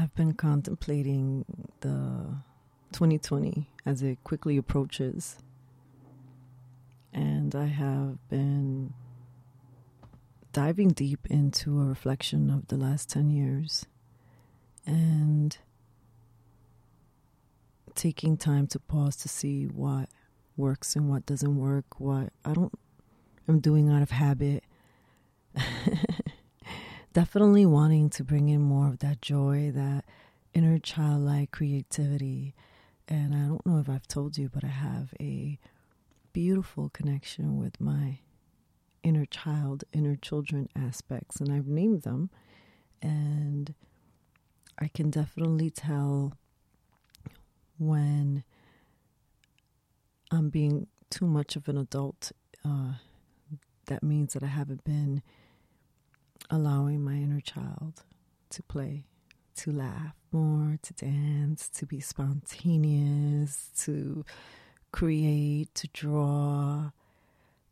I've been contemplating the 2020 as it quickly approaches. And I have been diving deep into a reflection of the last 10 years and taking time to pause to see what works and what doesn't work, what I don't I'm doing out of habit. Definitely wanting to bring in more of that joy, that inner childlike creativity. And I don't know if I've told you, but I have a beautiful connection with my inner child, inner children aspects, and I've named them. And I can definitely tell when I'm being too much of an adult. Uh, that means that I haven't been allowing my inner child to play, to laugh more, to dance, to be spontaneous, to create, to draw,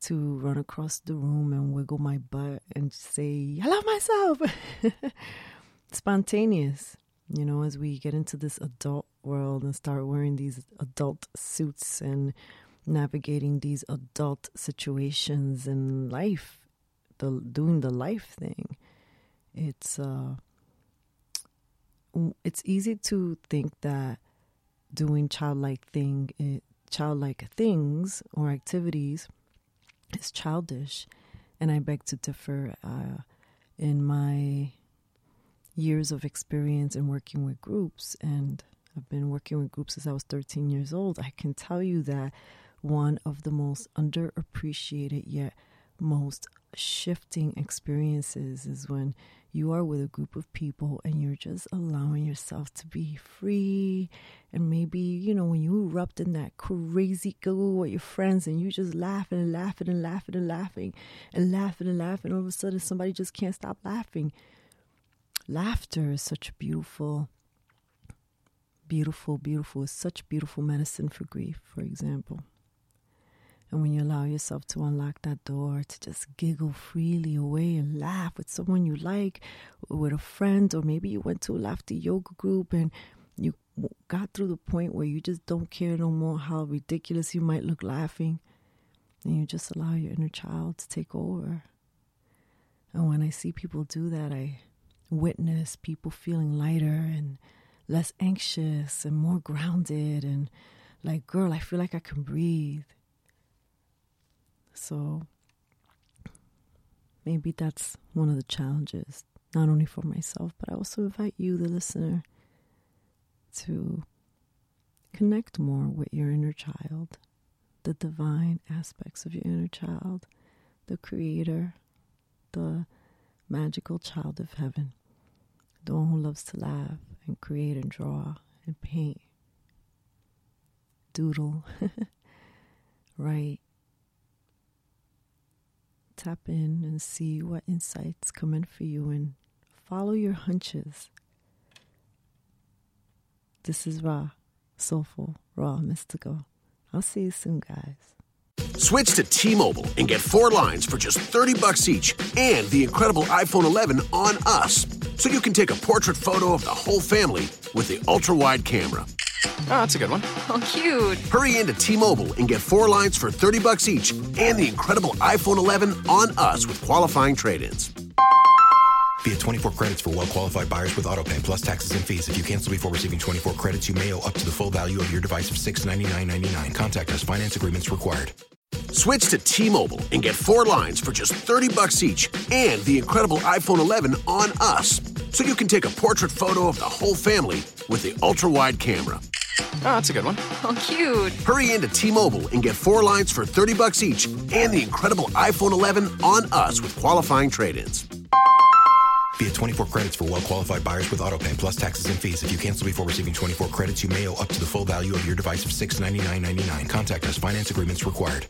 to run across the room and wiggle my butt and say, I love myself. Spontaneous, you know, as we get into this adult world and start wearing these adult suits and navigating these adult situations in life, the doing the life thing. It's uh it's easy to think that doing childlike thing eh, childlike things or activities is childish and I beg to differ uh, in my years of experience in working with groups and I've been working with groups since I was 13 years old. I can tell you that one of the most underappreciated yet most shifting experiences is when you are with a group of people and you're just allowing yourself to be free. And maybe, you know, when you erupt in that crazy giggle with your friends and you just laughing and laughing and laughing and laughing and laughing and laughing, all of a sudden somebody just can't stop laughing. Laughter is such a beautiful, beautiful, beautiful, such beautiful medicine for grief, for example. And when you allow yourself to unlock that door to just giggle freely away and laugh with someone you like, with a friend, or maybe you went to a laughter yoga group and you got through the point where you just don't care no more how ridiculous you might look laughing, and you just allow your inner child to take over. And when I see people do that, I witness people feeling lighter and less anxious and more grounded and like, girl, I feel like I can breathe. So maybe that's one of the challenges, not only for myself, but I also invite you, the listener, to connect more with your inner child, the divine aspects of your inner child, the creator, the magical child of heaven, the one who loves to laugh and create and draw and paint, doodle, write, tap in and see what insights come in for you and follow your hunches. This is Ra, soulful, Ra, mystical. I'll see you soon, guys. Switch to T-Mobile and get four lines for just 30 bucks each and the incredible iPhone 11 on us. So you can take a portrait photo of the whole family with the ultra-wide camera. Oh, that's a good one. Oh, cute. Hurry into T-Mobile and get four lines for 30 bucks each and the incredible iPhone 11 on us with qualifying trade-ins. Via 24 credits for well-qualified buyers with AutoPay plus taxes and fees. If you cancel before receiving 24 credits, you may owe up to the full value of your device of $699.99. Contact us. Finance agreements required. Switch to T-Mobile and get four lines for just 30 bucks each and the incredible iPhone 11 on us. So you can take a portrait photo of the whole family with the ultra-wide camera. Oh, that's a good one. Oh, cute. Hurry into T-Mobile and get four lines for 30 bucks each and the incredible iPhone 11 on us with qualifying trade-ins. Via 24 credits for well-qualified buyers with AutoPay plus taxes and fees. If you cancel before receiving 24 credits, you may owe up to the full value of your device of $699.99. Contact us. Finance agreements required.